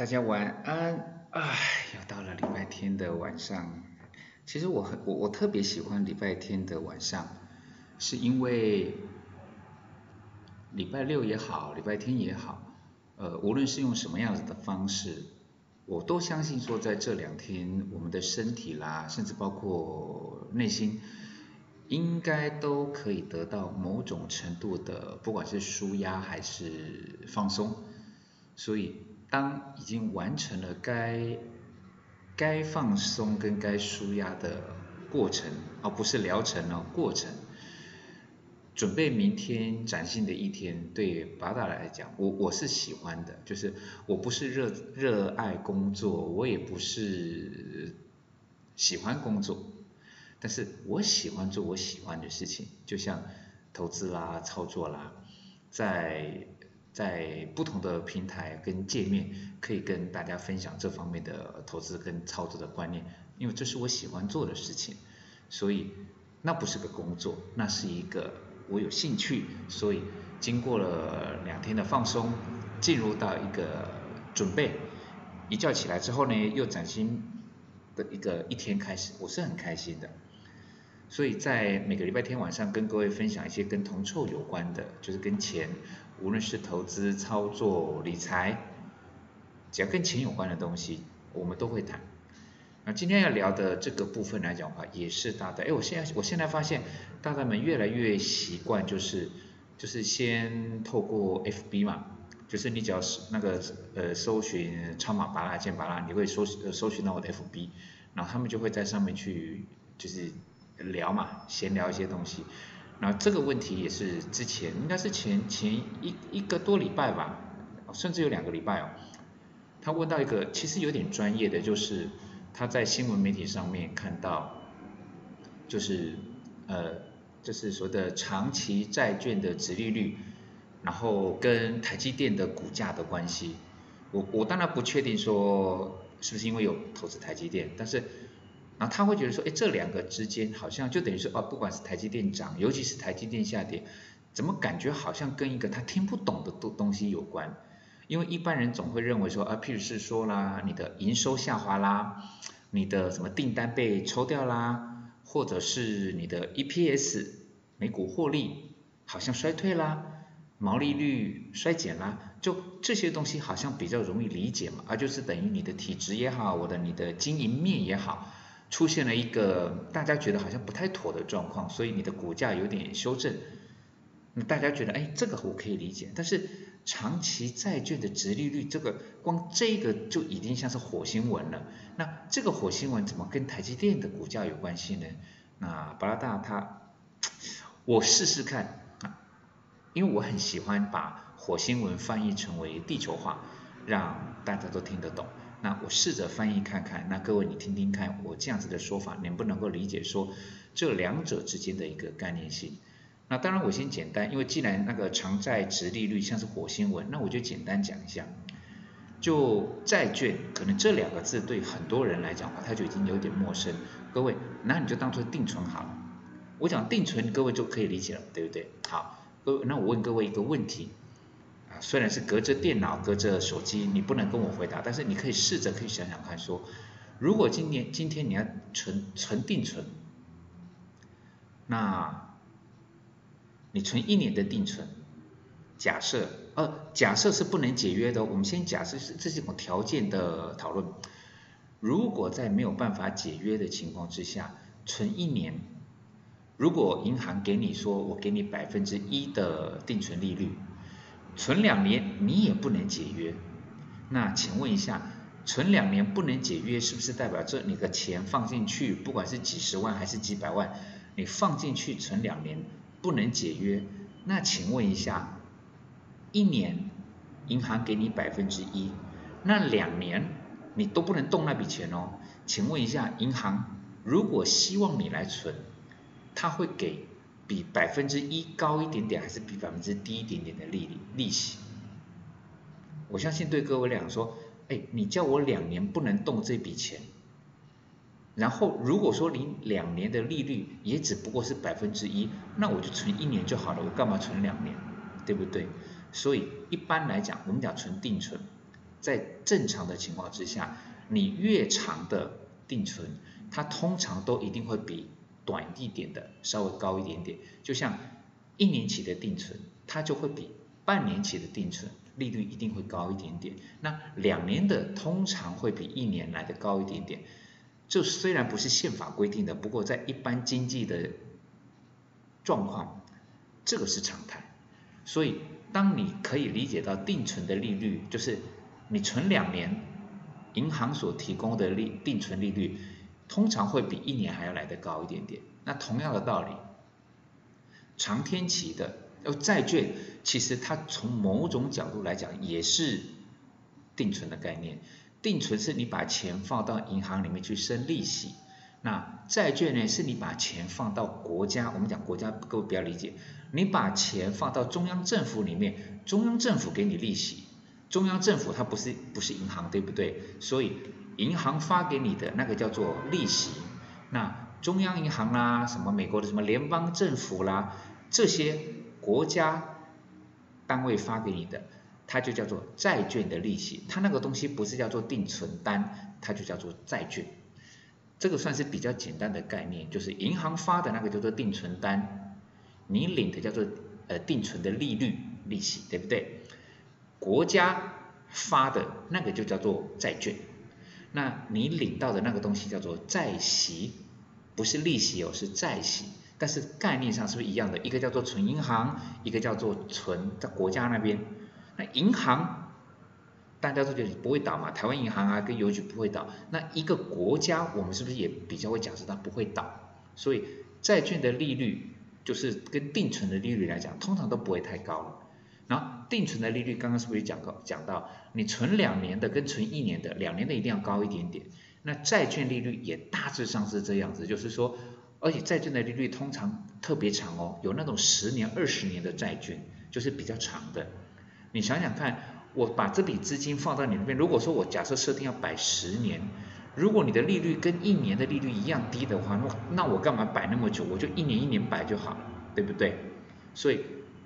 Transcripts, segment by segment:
大家晚安，哎，又到了礼拜天的晚上。其实我很我我特别喜欢礼拜天的晚上，是因为礼拜六也好，礼拜天也好，呃，无论是用什么样子的方式，我都相信说在这两天，我们的身体啦，甚至包括内心，应该都可以得到某种程度的，不管是舒压还是放松，所以。当已经完成了该该放松跟该舒压的过程，而不是疗程哦，过程，准备明天崭新的一天。对巴达来讲，我我是喜欢的，就是我不是热热爱工作，我也不是喜欢工作，但是我喜欢做我喜欢的事情，就像投资啦、操作啦，在。在不同的平台跟界面，可以跟大家分享这方面的投资跟操作的观念，因为这是我喜欢做的事情，所以那不是个工作，那是一个我有兴趣，所以经过了两天的放松，进入到一个准备，一觉起来之后呢，又崭新的一个一天开始，我是很开心的，所以在每个礼拜天晚上跟各位分享一些跟铜臭有关的，就是跟钱。无论是投资、操作、理财，只要跟钱有关的东西，我们都会谈。那今天要聊的这个部分来讲的话，也是大的。哎，我现在我现在发现，大大们越来越习惯，就是就是先透过 FB 嘛，就是你只要是那个呃搜寻超马巴拉剑巴拉，你会搜搜寻到我的 FB，然后他们就会在上面去就是聊嘛，闲聊一些东西。那这个问题也是之前应该是前前一一个多礼拜吧，甚至有两个礼拜哦。他问到一个其实有点专业的，就是他在新闻媒体上面看到，就是呃，就是说的长期债券的殖利率，然后跟台积电的股价的关系。我我当然不确定说是不是因为有投资台积电，但是。然后他会觉得说，哎，这两个之间好像就等于说，哦，不管是台积电涨，尤其是台积电下跌，怎么感觉好像跟一个他听不懂的东东西有关？因为一般人总会认为说，啊，譬如是说啦，你的营收下滑啦，你的什么订单被抽掉啦，或者是你的 EPS 每股获利好像衰退啦，毛利率衰减啦，就这些东西好像比较容易理解嘛，而就是等于你的体质也好，我的你的经营面也好。出现了一个大家觉得好像不太妥的状况，所以你的股价有点修正。那大家觉得，哎，这个我可以理解。但是长期债券的值利率，这个光这个就已经像是火星文了。那这个火星文怎么跟台积电的股价有关系呢？那巴拉大他，我试试看，因为我很喜欢把火星文翻译成为地球话，让大家都听得懂。那我试着翻译看看，那各位你听听看，我这样子的说法能不能够理解说这两者之间的一个概念性？那当然我先简单，因为既然那个偿债值利率像是火星文，那我就简单讲一下。就债券，可能这两个字对很多人来讲的话，他就已经有点陌生。各位，那你就当做定存好了。我讲定存，各位就可以理解了，对不对？好，各位，那我问各位一个问题。啊虽然是隔着电脑、隔着手机，你不能跟我回答，但是你可以试着可以想想看，说如果今年今天你要存存定存，那你存一年的定存，假设呃假设是不能解约的，我们先假设是这是一种条件的讨论。如果在没有办法解约的情况之下，存一年，如果银行给你说我给你百分之一的定存利率。存两年你也不能解约，那请问一下，存两年不能解约，是不是代表这你的钱放进去，不管是几十万还是几百万，你放进去存两年不能解约？那请问一下，一年银行给你百分之一，那两年你都不能动那笔钱哦？请问一下，银行如果希望你来存，他会给？比百分之一高一点点，还是比百分之低一点点的利率利息？我相信对各位来讲说，哎，你叫我两年不能动这笔钱，然后如果说你两年的利率也只不过是百分之一，那我就存一年就好了，我干嘛存两年？对不对？所以一般来讲，我们讲存定存，在正常的情况之下，你越长的定存，它通常都一定会比短一点的稍微高一点点。就像一年期的定存，它就会比半年期的定存利率一定会高一点点。那两年的通常会比一年来的高一点点。这虽然不是宪法规定的，不过在一般经济的状况，这个是常态。所以，当你可以理解到定存的利率，就是你存两年，银行所提供的利定存利率，通常会比一年还要来得高一点点。那同样的道理，长天期的呃债券，其实它从某种角度来讲也是定存的概念。定存是你把钱放到银行里面去生利息，那债券呢是你把钱放到国家，我们讲国家各位不要理解，你把钱放到中央政府里面，中央政府给你利息，中央政府它不是不是银行对不对？所以银行发给你的那个叫做利息，那中央银行啦，什么美国的什么联邦政府啦，这些国家单位发给你的。它就叫做债券的利息，它那个东西不是叫做定存单，它就叫做债券。这个算是比较简单的概念，就是银行发的那个叫做定存单，你领的叫做呃定存的利率利息，对不对？国家发的那个就叫做债券，那你领到的那个东西叫做债息，不是利息哦，是债息。但是概念上是不是一样的？一个叫做存银行，一个叫做存在国家那边。那银行大家都觉得不会倒嘛？台湾银行啊，跟邮局不会倒。那一个国家，我们是不是也比较会假设它不会倒？所以债券的利率就是跟定存的利率来讲，通常都不会太高了。然后定存的利率刚刚是不是讲过讲到，你存两年的跟存一年的，两年的一定要高一点点。那债券利率也大致上是这样子，就是说，而且债券的利率通常特别长哦，有那种十年、二十年的债券，就是比较长的。你想想看，我把这笔资金放到你那边，如果说我假设设定要摆十年，如果你的利率跟一年的利率一样低的话，那那我干嘛摆那么久？我就一年一年摆就好，对不对？所以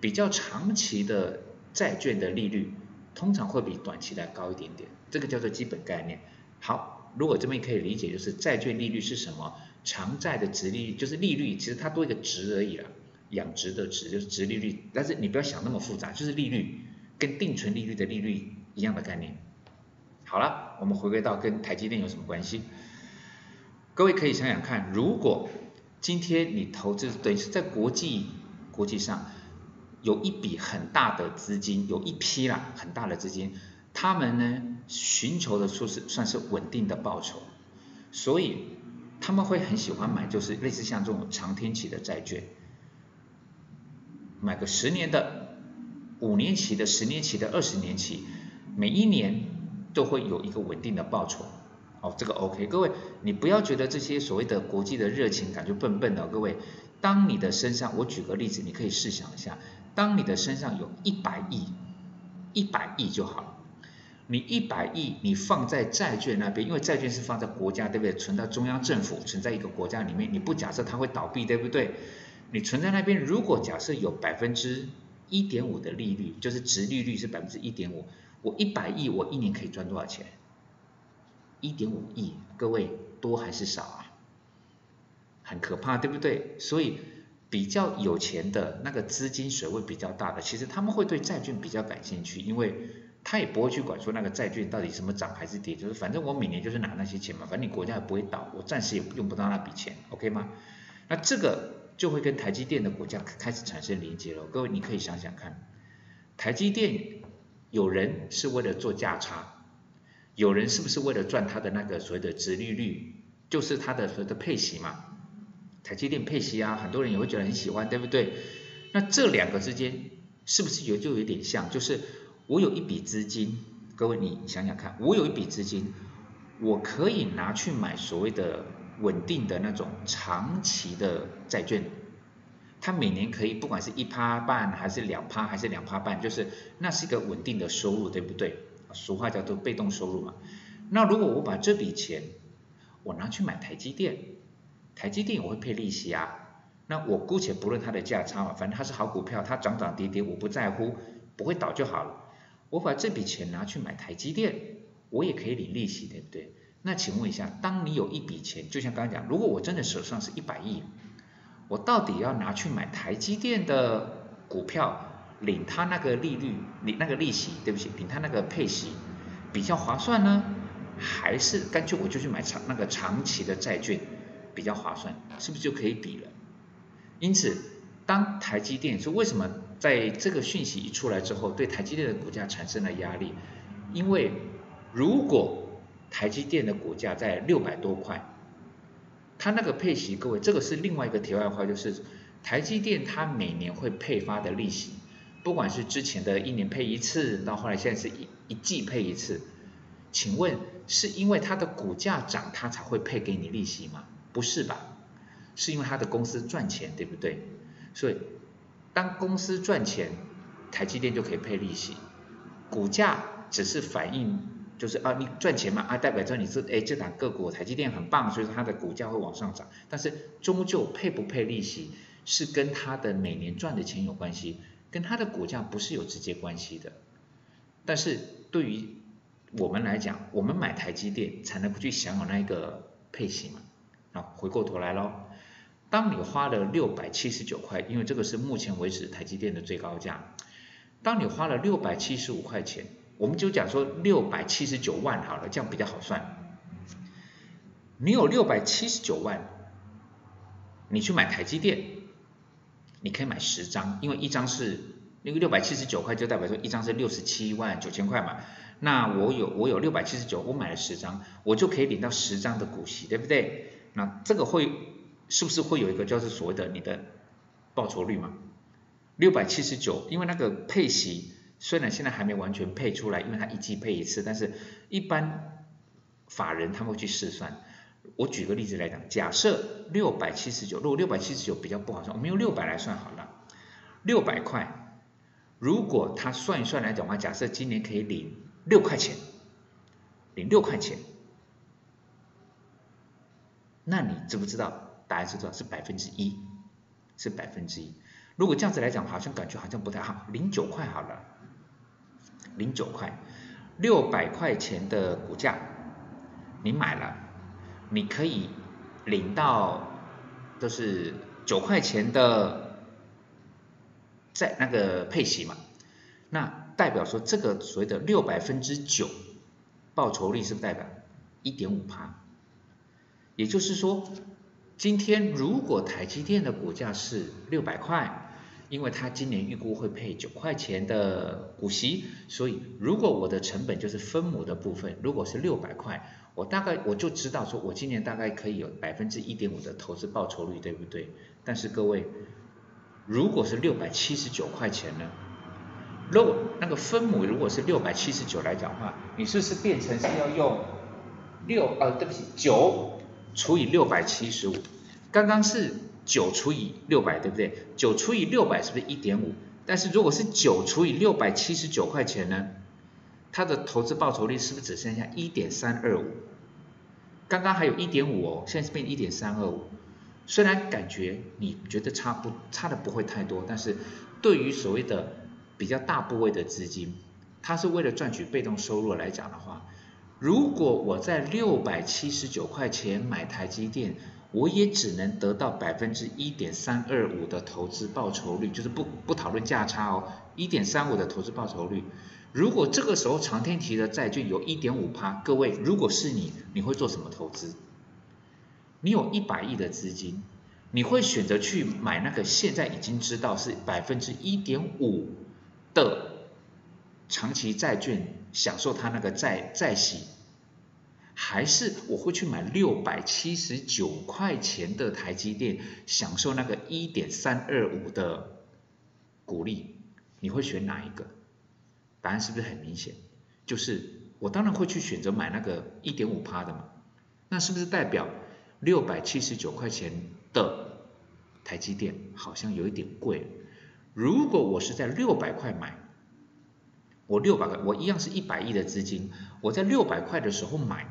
比较长期的债券的利率通常会比短期的高一点点，这个叫做基本概念。好，如果这边可以理解，就是债券利率是什么？长债的值利率就是利率，其实它多一个值而已了，养殖的值就是值利率，但是你不要想那么复杂，就是利率。跟定存利率的利率一样的概念。好了，我们回归到跟台积电有什么关系？各位可以想想看，如果今天你投资，等于是在国际国际上有一笔很大的资金，有一批啦很大的资金，他们呢寻求的说是算是稳定的报酬，所以他们会很喜欢买，就是类似像这种长天期的债券，买个十年的。五年期的、十年期的、二十年期，每一年都会有一个稳定的报酬。哦，这个 OK，各位，你不要觉得这些所谓的国际的热情感就笨笨的。各位，当你的身上，我举个例子，你可以试想一下，当你的身上有一百亿，一百亿就好了。你一百亿，你放在债券那边，因为债券是放在国家，对不对？存到中央政府，存在一个国家里面，你不假设它会倒闭，对不对？你存在那边，如果假设有百分之一点五的利率就是值利率是百分之一点五，我一百亿我一年可以赚多少钱？一点五亿，各位多还是少啊？很可怕，对不对？所以比较有钱的那个资金水位比较大的，其实他们会对债券比较感兴趣，因为他也不会去管说那个债券到底什么涨还是跌，就是反正我每年就是拿那些钱嘛，反正你国家也不会倒，我暂时也用不到那笔钱，OK 吗？那这个。就会跟台积电的股价开始产生连接了。各位，你可以想想看，台积电有人是为了做价差，有人是不是为了赚他的那个所谓的殖利率，就是他的所谓的配息嘛？台积电配息啊，很多人也会觉得很喜欢，对不对？那这两个之间是不是有就有点像？就是我有一笔资金，各位你想想看，我有一笔资金，我可以拿去买所谓的。稳定的那种长期的债券，它每年可以不管是一趴半还是两趴还是两趴半，就是那是一个稳定的收入，对不对？俗话叫做被动收入嘛。那如果我把这笔钱我拿去买台积电，台积电我会配利息啊。那我姑且不论它的价差嘛，反正它是好股票，它涨涨跌跌我不在乎，不会倒就好了。我把这笔钱拿去买台积电，我也可以领利息，对不对？那请问一下，当你有一笔钱，就像刚刚讲，如果我真的手上是一百亿，我到底要拿去买台积电的股票，领它那个利率，领那个利息，对不起，领它那个配息，比较划算呢？还是干脆我就去买长那个长期的债券，比较划算，是不是就可以比了？因此，当台积电是为什么在这个讯息一出来之后，对台积电的股价产生了压力？因为如果台积电的股价在六百多块，它那个配息，各位，这个是另外一个题外话，就是台积电它每年会配发的利息，不管是之前的一年配一次，到后来现在是一一季配一次，请问是因为它的股价涨，它才会配给你利息吗？不是吧？是因为他的公司赚钱，对不对？所以当公司赚钱，台积电就可以配利息，股价只是反映。就是啊，你赚钱嘛啊，代表着你是哎，这档个股台积电很棒，所以说它的股价会往上涨。但是终究配不配利息，是跟它的每年赚的钱有关系，跟它的股价不是有直接关系的。但是对于我们来讲，我们买台积电才能不去享有那个配息嘛。那，回过头来喽，当你花了六百七十九块，因为这个是目前为止台积电的最高价，当你花了六百七十五块钱。我们就讲说六百七十九万好了，这样比较好算。你有六百七十九万，你去买台积电，你可以买十张，因为一张是那个六百七十九块，就代表说一张是六十七万九千块嘛。那我有我有六百七十九，我买了十张，我就可以领到十张的股息，对不对？那这个会是不是会有一个叫做所谓的你的报酬率嘛？六百七十九，因为那个配息。虽然现在还没完全配出来，因为它一季配一次，但是一般法人他们会去试算。我举个例子来讲，假设六百七十九，如果六百七十九比较不好算，我们用六百来算好了。六百块，如果他算一算来讲的话，假设今年可以领六块钱，领六块钱，那你知不知道？答案是多少？是百分之一，是百分之一。如果这样子来讲，好像感觉好像不太好，零九块好了。零九块，六百块钱的股价，你买了，你可以领到都是九块钱的在那个配息嘛？那代表说这个所谓的六百分之九报酬率是不代表一点五趴？也就是说，今天如果台积电的股价是六百块。因为它今年预估会配九块钱的股息，所以如果我的成本就是分母的部分，如果是六百块，我大概我就知道说我今年大概可以有百分之一点五的投资报酬率，对不对？但是各位，如果是六百七十九块钱呢？如果那个分母如果是六百七十九来讲的话，你是不是变成是要用六呃对不起九除以六百七十五？刚刚是。九除以六百，对不对？九除以六百是不是一点五？但是如果是九除以六百七十九块钱呢？它的投资报酬率是不是只剩下一点三二五？刚刚还有一点五哦，现在是变一点三二五。虽然感觉你觉得差不差的不会太多，但是对于所谓的比较大部位的资金，它是为了赚取被动收入来讲的话，如果我在六百七十九块钱买台积电。我也只能得到百分之一点三二五的投资报酬率，就是不不讨论价差哦，一点三五的投资报酬率。如果这个时候长天提的债券有一点五趴，各位如果是你，你会做什么投资？你有一百亿的资金，你会选择去买那个现在已经知道是百分之一点五的长期债券，享受它那个债债息？还是我会去买六百七十九块钱的台积电，享受那个一点三二五的股利，你会选哪一个？答案是不是很明显？就是我当然会去选择买那个一点五趴的嘛。那是不是代表六百七十九块钱的台积电好像有一点贵？如果我是在六百块买，我六百块，我一样是一百亿的资金，我在六百块的时候买。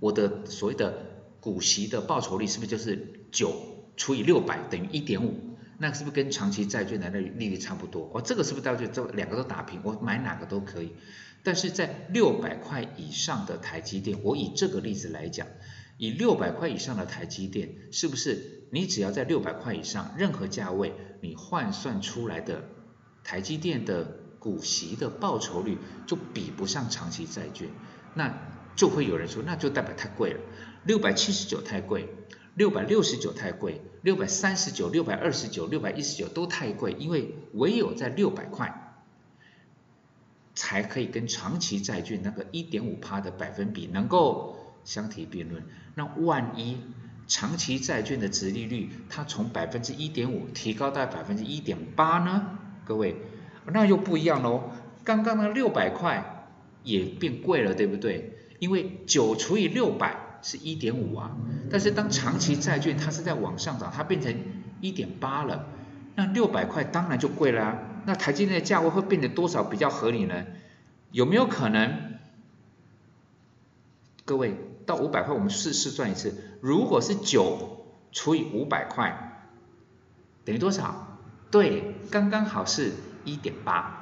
我的所谓的股息的报酬率是不是就是九除以六百等于一点五？那是不是跟长期债券的利率差不多？哦，这个是不是到就这两个都打平？我买哪个都可以。但是在六百块以上的台积电，我以这个例子来讲，以六百块以上的台积电，是不是你只要在六百块以上，任何价位你换算出来的台积电的股息的报酬率就比不上长期债券？那就会有人说，那就代表太贵了，六百七十九太贵。六百六十九太贵，六百三十九、六百二十九、六百一十九都太贵，因为唯有在六百块，才可以跟长期债券那个一点五趴的百分比能够相提并论。那万一长期债券的值利率它从百分之一点五提高到百分之一点八呢？各位，那又不一样喽。刚刚的六百块也变贵了，对不对？因为九除以六百。是一点五啊，但是当长期债券它是在往上涨，它变成一点八了，那六百块当然就贵了。那台积电的价位会变得多少比较合理呢？有没有可能？各位到五百块，我们试试算一次，如果是九除以五百块，等于多少？对，刚刚好是一点八。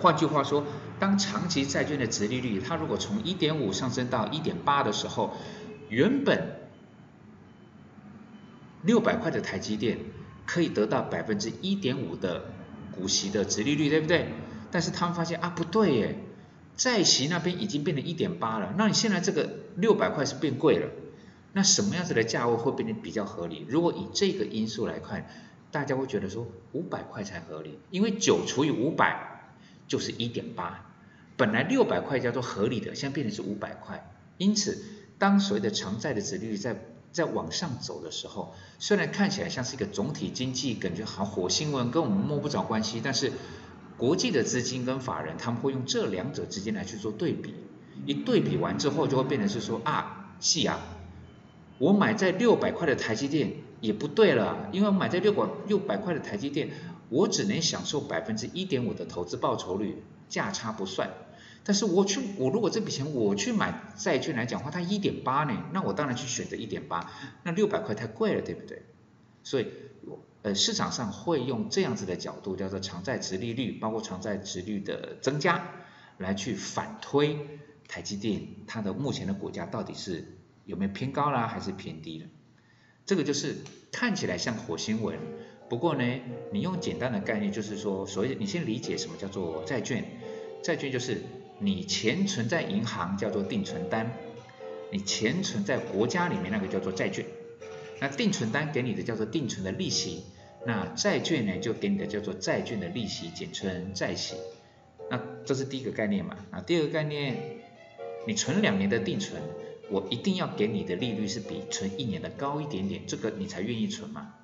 换句话说，当长期债券的值利率它如果从一点五上升到一点八的时候，原本六百块的台积电可以得到百分之一点五的股息的值利率，对不对？但是他们发现啊，不对耶，债息那边已经变成一点八了，那你现在这个六百块是变贵了，那什么样子的价位会变得比较合理？如果以这个因素来看，大家会觉得说五百块才合理，因为九除以五百。就是一点八，本来六百块叫做合理的，现在变成是五百块。因此，当所谓的偿债的殖利率在在往上走的时候，虽然看起来像是一个总体经济感觉好火星文，跟我们摸不着关系，但是国际的资金跟法人他们会用这两者之间来去做对比，一对比完之后就会变成是说啊，是啊，我买在六百块的台积电也不对了，因为我买在六百六百块的台积电。我只能享受百分之一点五的投资报酬率，价差不算。但是我去，我如果这笔钱我去买债券来讲话，它一点八呢，那我当然去选择一点八。那六百块太贵了，对不对？所以，呃，市场上会用这样子的角度，叫做长债值利率，包括长债值率的增加，来去反推台积电它的目前的股价到底是有没有偏高啦，还是偏低了？这个就是看起来像火星文。不过呢，你用简单的概念，就是说，所以你先理解什么叫做债券。债券就是你钱存在银行叫做定存单，你钱存在国家里面那个叫做债券。那定存单给你的叫做定存的利息，那债券呢就给你的叫做债券的利息，简称债息。那这是第一个概念嘛？啊，第二个概念，你存两年的定存，我一定要给你的利率是比存一年的高一点点，这个你才愿意存嘛。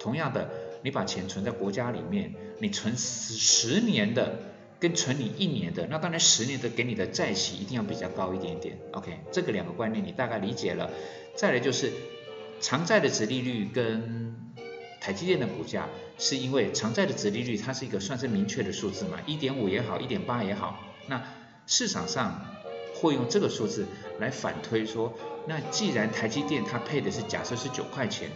同样的。你把钱存在国家里面，你存十十年的跟存你一年的，那当然十年的给你的债息一定要比较高一点点。OK，这个两个观念你大概理解了。再来就是长债的值利率跟台积电的股价，是因为长债的值利率它是一个算是明确的数字嘛，一点五也好，一点八也好，那市场上会用这个数字来反推说，那既然台积电它配的是假设是九块钱，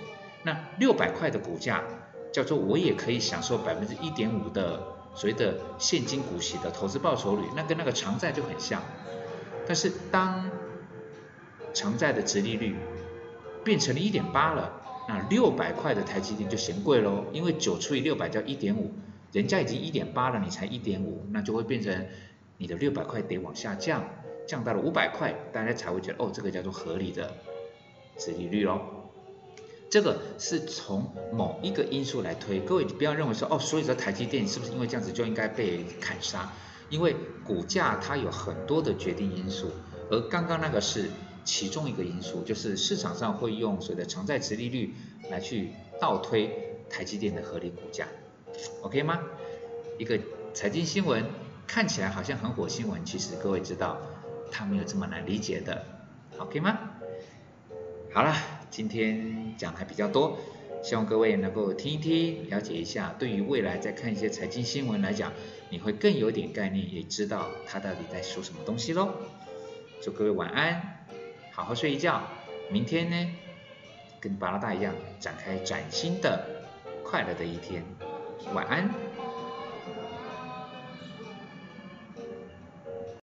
那六百块的股价。叫做我也可以享受百分之一点五的所谓的现金股息的投资报酬率，那跟那个长债就很像。但是当长债的值利率变成了一点八了，那六百块的台积电就嫌贵喽，因为九除以六百叫一点五，人家已经一点八了，你才一点五，那就会变成你的六百块得往下降，降到了五百块，大家才会觉得哦，这个叫做合理的值利率喽。这个是从某一个因素来推，各位不要认为说哦，所以说台积电是不是因为这样子就应该被砍杀？因为股价它有很多的决定因素，而刚刚那个是其中一个因素，就是市场上会用所谓的偿债值利率来去倒推台积电的合理股价，OK 吗？一个财经新闻看起来好像很火新闻，其实各位知道他没有这么难理解的，OK 吗？好了。今天讲还比较多，希望各位能够听一听，了解一下。对于未来再看一些财经新闻来讲，你会更有点概念，也知道他到底在说什么东西喽。祝各位晚安，好好睡一觉。明天呢，跟巴拉大一样，展开崭新的快乐的一天。晚安。